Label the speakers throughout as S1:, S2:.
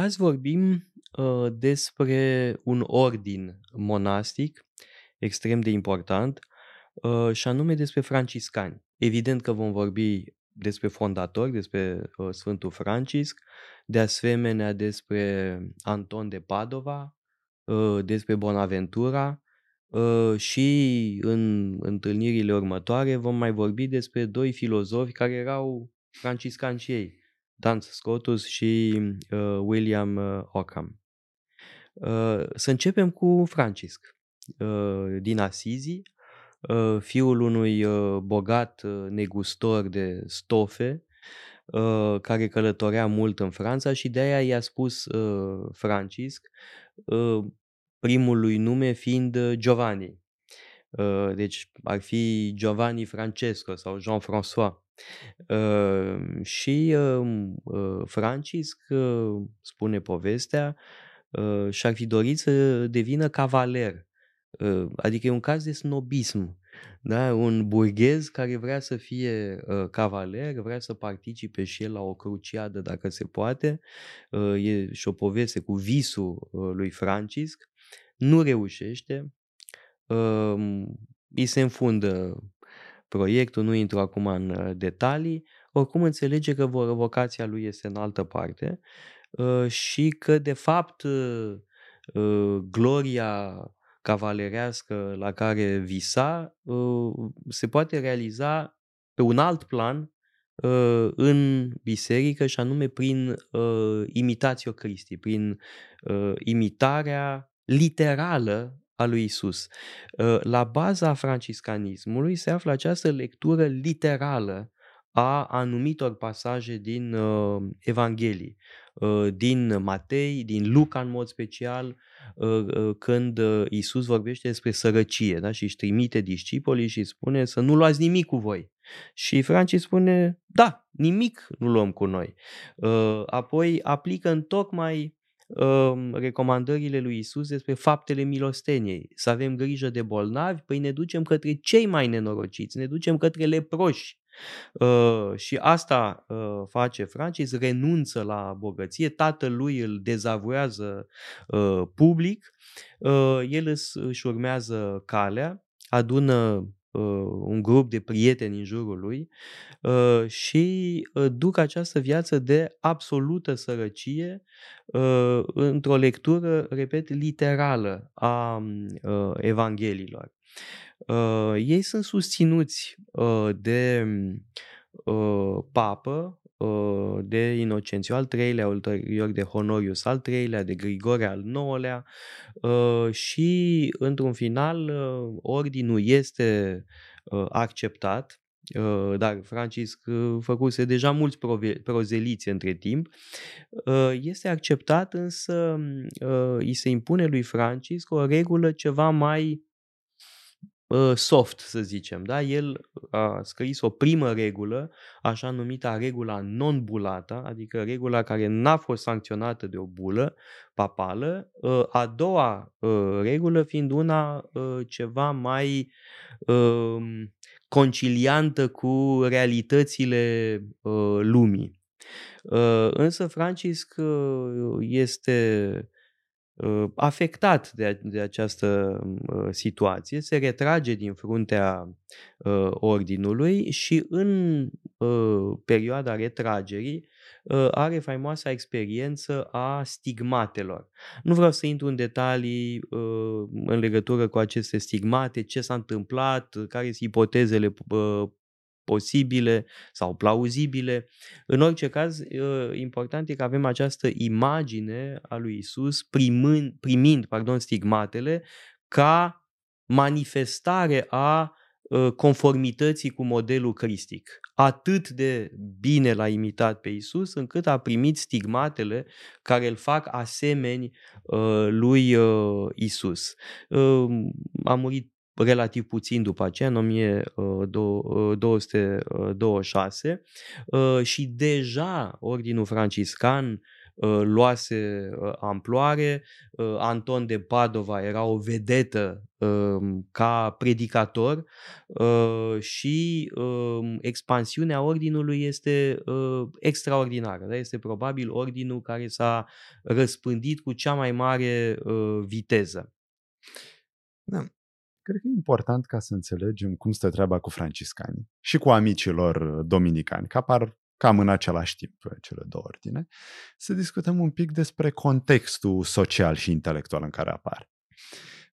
S1: Azi vorbim uh, despre un ordin monastic extrem de important uh, și anume despre franciscani. Evident că vom vorbi despre fondatori, despre uh, Sfântul Francisc, de asemenea despre Anton de Padova, uh, despre Bonaventura uh, și în întâlnirile următoare vom mai vorbi despre doi filozofi care erau franciscani și ei, Duns Scotus și uh, William uh, Ockham. Uh, să începem cu Francisc uh, din Asizi, uh, fiul unui uh, bogat uh, negustor de stofe, uh, care călătorea mult în Franța și de aia i-a spus uh, Francisc, uh, primul lui nume fiind uh, Giovanni. Uh, deci ar fi Giovanni Francesco sau Jean-François. Uh, și uh, uh, Francisc, uh, spune povestea, uh, și-ar fi dorit să devină cavaler. Uh, adică e un caz de snobism. Da? Un burghez care vrea să fie uh, cavaler, vrea să participe și el la o cruciadă dacă se poate. Uh, e și o poveste cu visul uh, lui Francisc. Nu reușește. Uh, îi se înfundă proiectul, nu intru acum în uh, detalii, oricum înțelege că vocația lui este în altă parte uh, și că de fapt uh, gloria cavalerească la care visa se poate realiza pe un alt plan în biserică și anume prin imitatio Christi, prin imitarea literală a lui Isus. Ă, la baza franciscanismului se află această lectură literală a anumitor pasaje din uh, Evanghelii, uh, din Matei, din Luca în mod special, uh, uh, când uh, Isus vorbește despre sărăcie da? și își trimite discipolii și spune să nu luați nimic cu voi. Și Francis spune, da, nimic nu luăm cu noi. Uh, apoi aplică în tocmai recomandările lui Isus despre faptele milosteniei. Să avem grijă de bolnavi, păi ne ducem către cei mai nenorociți, ne ducem către leproși. Uh, și asta uh, face Francis, renunță la bogăție, tatăl lui îl dezavuează uh, public, uh, el își urmează calea, adună uh, un grup de prieteni în jurul lui uh, și uh, duc această viață de absolută sărăcie uh, într-o lectură, repet, literală a uh, Evanghelilor. Uh, ei sunt susținuți uh, de uh, papă, de Inocențiu al treilea, ulterior de Honorius al treilea, de Grigore al nouălea și într-un final ordinul este acceptat, dar Francisc făcuse deja mulți prozeliți între timp, este acceptat însă îi se impune lui Francisc o regulă ceva mai soft, să zicem. Da? El a scris o primă regulă, așa numită regula non-bulata, adică regula care n-a fost sancționată de o bulă papală. Ă, a doua ă, regulă fiind una ă, ceva mai conciliantă cu realitățile lumii. Însă Francisc este Uh, afectat de, de această uh, situație, se retrage din fruntea uh, ordinului și în perioada retragerii are faimoasa experiență a stigmatelor. Nu vreau să intru în detalii în legătură cu aceste stigmate, ce s-a întâmplat, care sunt ipotezele posibile sau plauzibile. În orice caz, ă, important e că avem această imagine a lui Isus primând, primind pardon, stigmatele ca manifestare a ă, conformității cu modelul cristic. Atât de bine l-a imitat pe Isus, încât a primit stigmatele care îl fac asemeni ă, lui Isus. A murit relativ puțin după aceea, în 1226, uh, uh, uh, și deja Ordinul Franciscan uh, luase uh, amploare. Uh, Anton de Padova era o vedetă uh, ca predicator uh, și uh, expansiunea ordinului este uh, extraordinară. Da? Este probabil ordinul care s-a răspândit cu cea mai mare uh, viteză.
S2: Da. Cred că e important ca să înțelegem cum stă treaba cu franciscanii și cu amicilor dominicani, că apar cam în același timp cele două ordine, să discutăm un pic despre contextul social și intelectual în care apar.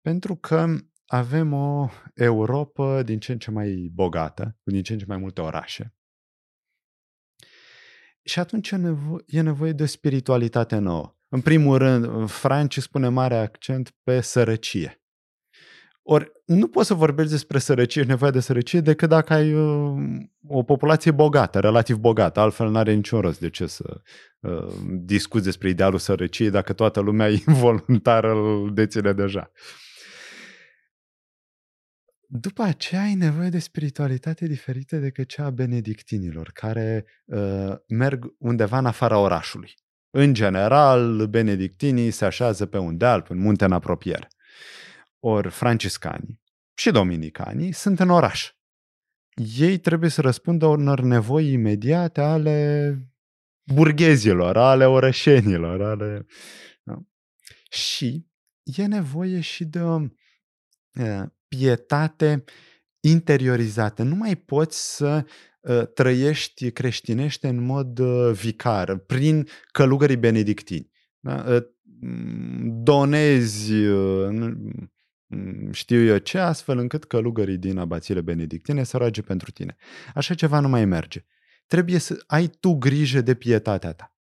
S2: Pentru că avem o Europa din ce în ce mai bogată, cu din ce în ce mai multe orașe. Și atunci e, nevo- e nevoie de o spiritualitate nouă. În primul rând, Franci spune mare accent pe sărăcie. Ori nu poți să vorbești despre sărăcie și nevoia de sărăcie decât dacă ai uh, o populație bogată, relativ bogată. Altfel nu are niciun rost de ce să uh, discuți despre idealul sărăciei dacă toată lumea involuntar îl deține deja. După aceea ai nevoie de spiritualitate diferită decât cea a benedictinilor, care uh, merg undeva în afara orașului. În general, benedictinii se așează pe un deal, pe un munte în apropiere ori franciscanii și dominicanii sunt în oraș. Ei trebuie să răspundă unor nevoi imediate ale burghezilor, ale orășenilor, ale... Da? Și e nevoie și de o pietate interiorizată. Nu mai poți să trăiești creștinește în mod vicar, prin călugării benedictini. Da? Donezi Mm, știu eu ce, astfel încât călugării din abațiile benedictine să roage pentru tine. Așa ceva nu mai merge. Trebuie să ai tu grijă de pietatea ta.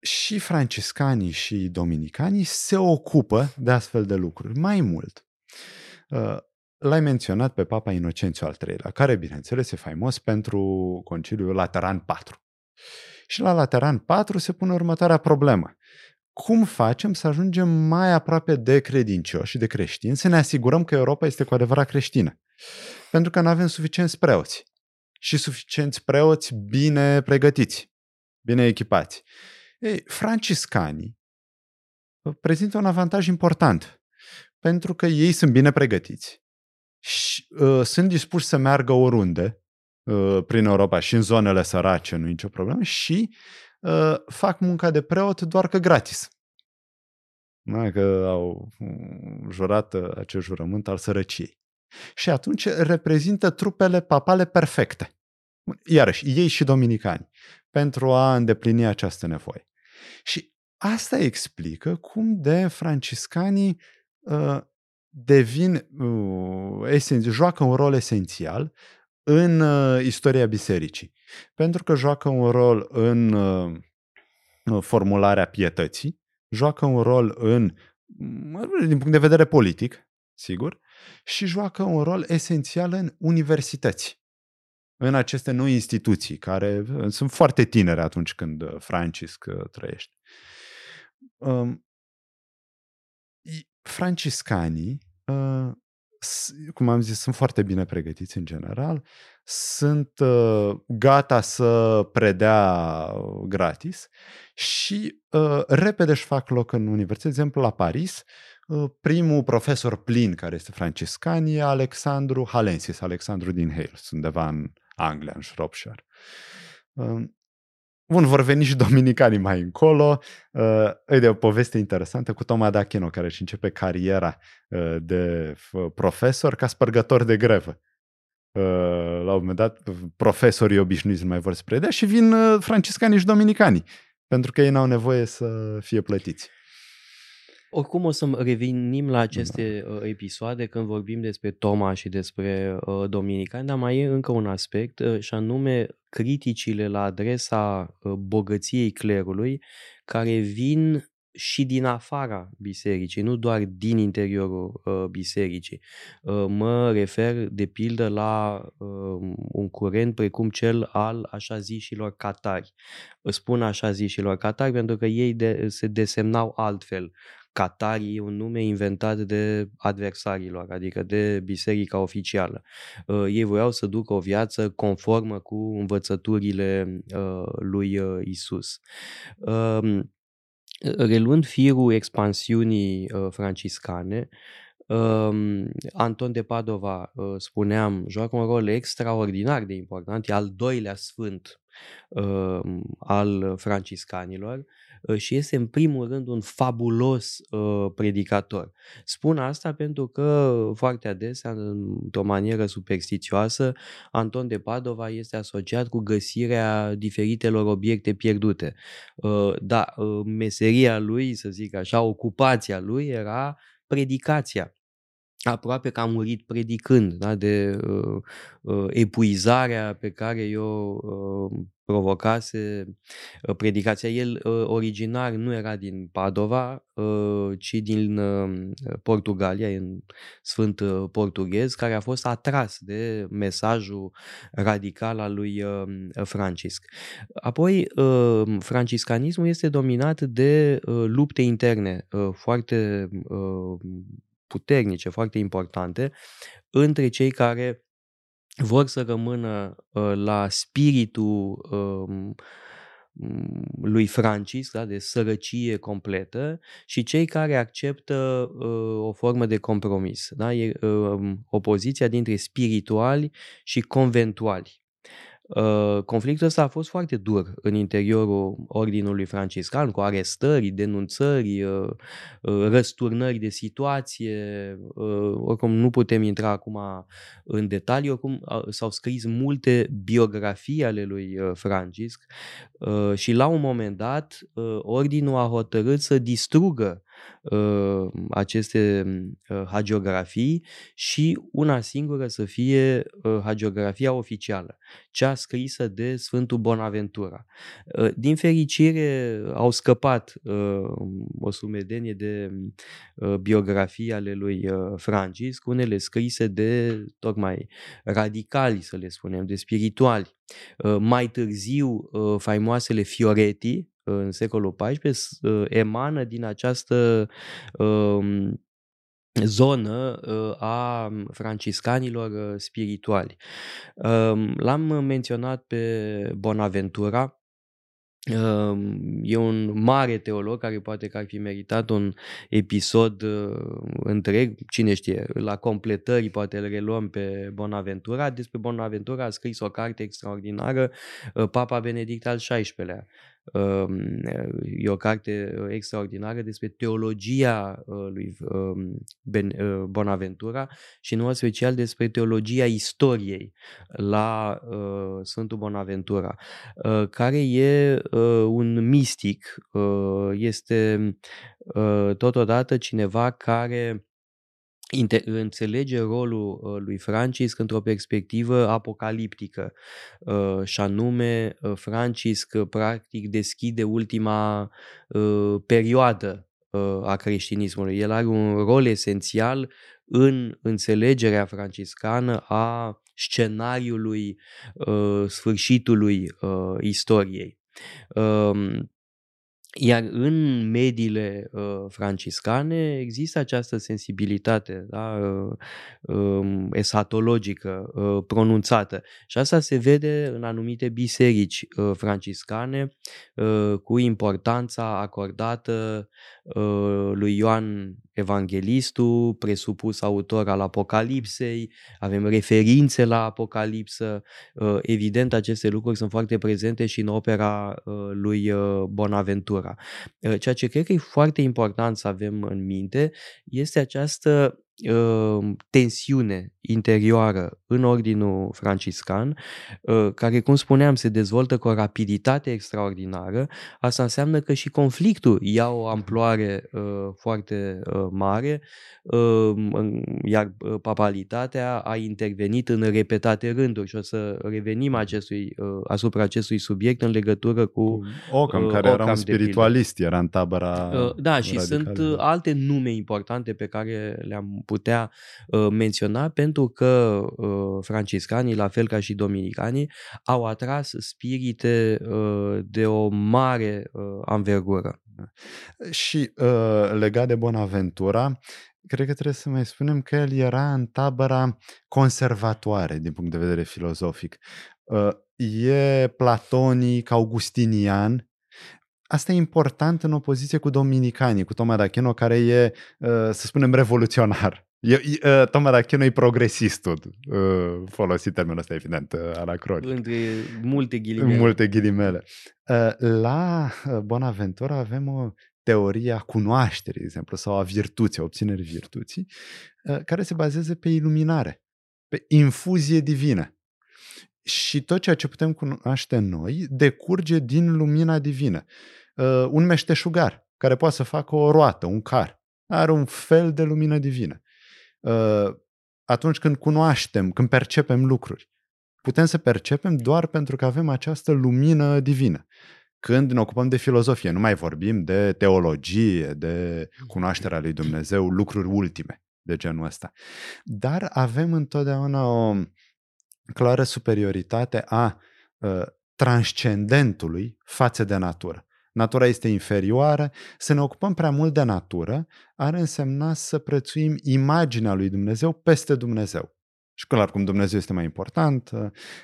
S2: Și franciscanii și dominicanii se ocupă de astfel de lucruri. Mai mult, uh, l-ai menționat pe Papa Inocențiu al III-lea, care, bineînțeles, e faimos pentru Conciliul Lateran 4. Și la Lateran 4 se pune următoarea problemă cum facem să ajungem mai aproape de credincioși și de creștini, să ne asigurăm că Europa este cu adevărat creștină. Pentru că nu avem suficienți preoți și suficienți preoți bine pregătiți, bine echipați. Ei, franciscanii prezintă un avantaj important, pentru că ei sunt bine pregătiți și uh, sunt dispuși să meargă oriunde uh, prin Europa și în zonele sărace, nu e nicio problemă, și uh, fac munca de preot doar că gratis. Da, că au mm, jurat uh, acest jurământ al sărăciei. Și atunci reprezintă trupele papale perfecte. Iarăși, ei și dominicani, pentru a îndeplini această nevoie. Și asta explică cum de franciscanii uh, devin, uh, esen, joacă un rol esențial în uh, istoria bisericii. Pentru că joacă un rol în uh, formularea pietății, joacă un rol în, din punct de vedere politic, sigur, și joacă un rol esențial în universități, în aceste noi instituții, care uh, sunt foarte tinere atunci când uh, Francisc uh, trăiește. Um, franciscanii cum am zis, sunt foarte bine pregătiți în general, sunt uh, gata să predea gratis și uh, repede își fac loc în universitate. De exemplu, la Paris, uh, primul profesor plin care este franciscan e Alexandru Halensis, Alexandru din Hales, undeva în Anglia, în Shropshire. Uh, Bun, vor veni și dominicanii mai încolo. Uh, e de o poveste interesantă cu Toma D'Achino, care își începe cariera uh, de profesor ca spărgător de grevă. Uh, la un moment dat, profesorii obișnuiți nu mai vor să predea și vin uh, franciscanii și dominicanii, pentru că ei n-au nevoie să fie plătiți.
S1: Oricum o să revenim la aceste uh, episoade când vorbim despre Toma și despre uh, Dominicani, dar mai e încă un aspect uh, și anume criticile la adresa uh, bogăției clerului care vin și din afara bisericii, nu doar din interiorul uh, bisericii. Uh, mă refer, de pildă, la uh, un curent precum cel al așa zișilor catari. Spun așa zișilor catari pentru că ei de, se desemnau altfel Catarii e un nume inventat de adversarilor, adică de biserica oficială. Uh, ei voiau să ducă o viață conformă cu învățăturile uh, lui uh, Isus. Um, reluând firul expansiunii franciscane, um, Anton de Padova, spuneam, joacă un rol extraordinar de important, e al doilea sfânt al franciscanilor Ă, și este în primul rând un fabulos uh, predicator. Spun asta pentru că foarte adesea, într-o manieră superstițioasă, Anton de Padova este asociat cu găsirea diferitelor obiecte pierdute. Uh, da, uh, meseria lui, să zic așa, ocupația lui era predicația aproape că a murit predicând, da, de uh, uh, epuizarea pe care eu uh, provocase uh, predicația. El uh, originar nu era din Padova, uh, ci din uh, Portugalia, în sfânt uh, portughez, care a fost atras de mesajul radical al lui uh, Francisc. Apoi, uh, franciscanismul este dominat de uh, lupte interne uh, foarte uh, puternice, foarte importante, între cei care vor să rămână uh, la spiritul uh, lui Francis, da, de sărăcie completă, și cei care acceptă uh, o formă de compromis. Da? E uh, opoziția dintre spirituali și conventuali. Uh, conflictul ăsta a fost foarte dur în interiorul ordinului franciscan, cu arestări, denunțări, uh, uh, răsturnări de situație. Oricum nu putem intra acum în detalii, oricum s-au scris multe biografii ale lui Francisc și la un moment dat ordinul a hotărât să distrugă uh, aceste uh, hagiografii și una singură să fie uh, hagiografia oficială, cea scrisă de Sfântul Bonaventura. Uh, din fericire au scăpat uh, o sumedenie de uh, biografii ale lui uh, Francisc, unele scrise de tocmai radicali, să le spunem, de spirituali. Uh, mai târziu, uh, faimoasele Fioretti, în secolul XIV ă, emană din această um, zonă ă, a franciscanilor spirituali. L-am menționat pe Bonaventura, E un mare teolog care poate că ar fi meritat un episod întreg, cine știe, la completări poate îl reluăm pe Bonaventura. Despre Bonaventura a scris o carte extraordinară, Papa Benedict al XVI-lea. E o carte uh, extraordinară despre teologia uh, lui uh, Bonaventura și în mod special despre teologia istoriei la Sfântul Bonaventura, care e un mistic, este totodată cineva care înțelege rolul uh, lui Francisc într-o perspectivă apocaliptică uh, și anume uh, Francisc practic deschide ultima perioadă a creștinismului. El are un rol esențial în înțelegerea franciscană a scenariului sfârșitului istoriei. Um, iar în mediile uh, franciscane există această sensibilitate da, uh, uh, esatologică uh, pronunțată. Și asta se vede în anumite biserici uh, franciscane uh, cu importanța acordată uh, lui Ioan Evanghelistul, presupus autor al Apocalipsei, avem referințe la Apocalipsă. Uh, evident, aceste lucruri sunt foarte prezente și în opera uh, lui uh, Bonaventura. Ceea ce cred că e foarte important să avem în minte este această uh, tensiune interioară în ordinul franciscan, uh, care, cum spuneam, se dezvoltă cu o rapiditate extraordinară, asta înseamnă că și conflictul ia o amploare uh, foarte uh, mare, uh, iar uh, papalitatea a intervenit în repetate rânduri și o să revenim acestui, uh, asupra acestui subiect în legătură cu
S2: Ocam, care Ocam era un spiritualist, era în tabăra uh,
S1: Da, și sunt alte nume importante pe care le-am putea uh, menționa pentru că uh, franciscanii, la fel ca și dominicanii, au atras spirite uh, de o mare uh, anvergură.
S2: Și uh, legat de Bonaventura, cred că trebuie să mai spunem că el era în tabăra conservatoare din punct de vedere filozofic. Uh, e platonic, augustinian, Asta e important în opoziție cu dominicanii, cu Toma d'Achino, care e, uh, să spunem, revoluționar. E, e, Toma d'Achino e progresistul, uh, folosit termenul ăsta, evident, anacronic.
S1: Între multe ghilimele.
S2: Multe ghilimele. La Bonaventura avem o teoria cunoașterii, de exemplu, sau a virtuții, a obținerii virtuții, uh, care se bazează pe iluminare, pe infuzie divină. Și tot ceea ce putem cunoaște noi decurge din lumina divină. Uh, un meșteșugar care poate să facă o roată, un car, are un fel de lumină divină. Uh, atunci când cunoaștem, când percepem lucruri, putem să percepem doar pentru că avem această lumină divină. Când ne ocupăm de filozofie, nu mai vorbim de teologie, de cunoașterea lui Dumnezeu, lucruri ultime de genul ăsta. Dar avem întotdeauna o clară superioritate a uh, transcendentului față de natură. Natura este inferioară, să ne ocupăm prea mult de natură ar însemna să prețuim imaginea lui Dumnezeu peste Dumnezeu. Și clar, cum Dumnezeu este mai important,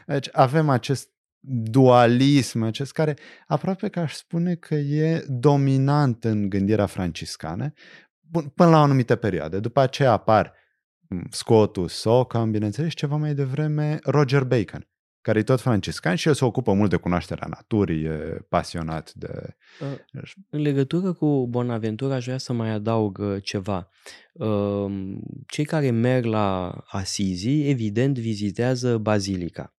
S2: deci avem acest dualism acest care aproape că aș spune că e dominant în gândirea franciscană până la o anumită perioadă. După aceea apar Scotus, Ockham, bineînțeles, ceva mai devreme Roger Bacon, care e tot franciscan și el se ocupă mult de cunoașterea naturii, e pasionat de...
S1: Ă, în legătură cu Bonaventura aș vrea să mai adaug ă, ceva. Ă, cei care merg la Asizi, evident, vizitează bazilica.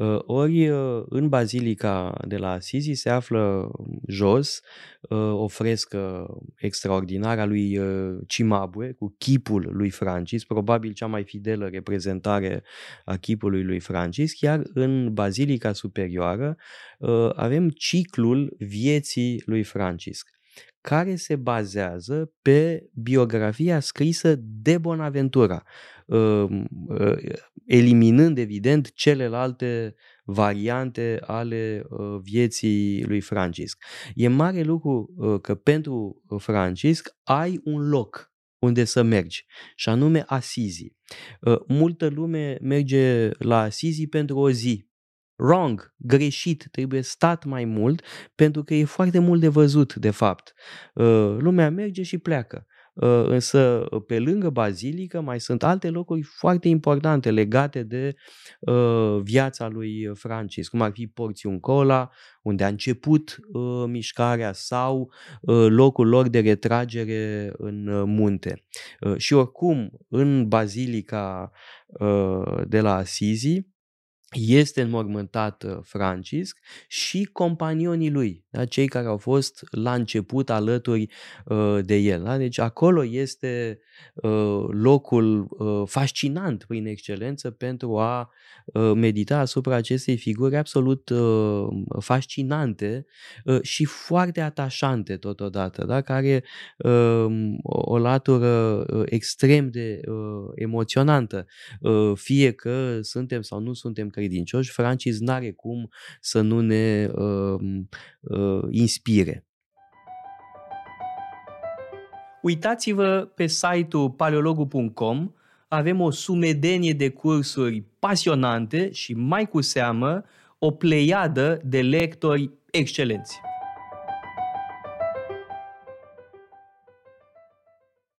S1: Uh, ori uh, în bazilica de la Assisi se află jos uh, o frescă extraordinară a lui Cimabue cu chipul lui Francis, probabil cea mai fidelă reprezentare a chipului lui Francis, chiar în bazilica superioară avem ciclul vieții lui Francisc care se bazează pe biografia scrisă de Bonaventura, eliminând evident celelalte variante ale uh, vieții lui Francisc. E mare lucru uh, că pentru Francisc ai un loc unde să mergi, și anume Asizi. Uh, multă lume merge la Asizi pentru o zi. Wrong, greșit, trebuie stat mai mult pentru că e foarte mult de văzut, de fapt. Lumea merge și pleacă. Ă, însă pe lângă bazilică mai sunt alte locuri foarte importante legate de ă, viața lui Francis, cum ar fi Porțiuncola, unde a început ă, mișcarea sau locul lor de retragere în munte. Și oricum, în bazilica de la Asizi, este înmormântat uh, Francisc și companionii lui, da? cei care au fost la început alături uh, de el. Da? Deci acolo este uh, locul uh, fascinant prin excelență pentru a uh, medita asupra acestei figuri absolut uh, fascinante și foarte atașante totodată, da? care o latură extrem de emoționantă, fie că suntem sau nu suntem credincioși, Francis n-are cum să nu ne uh, uh, inspire. Uitați-vă pe site-ul paleologu.com, avem o sumedenie de cursuri pasionante și mai cu seamă o pleiadă de lectori excelenți.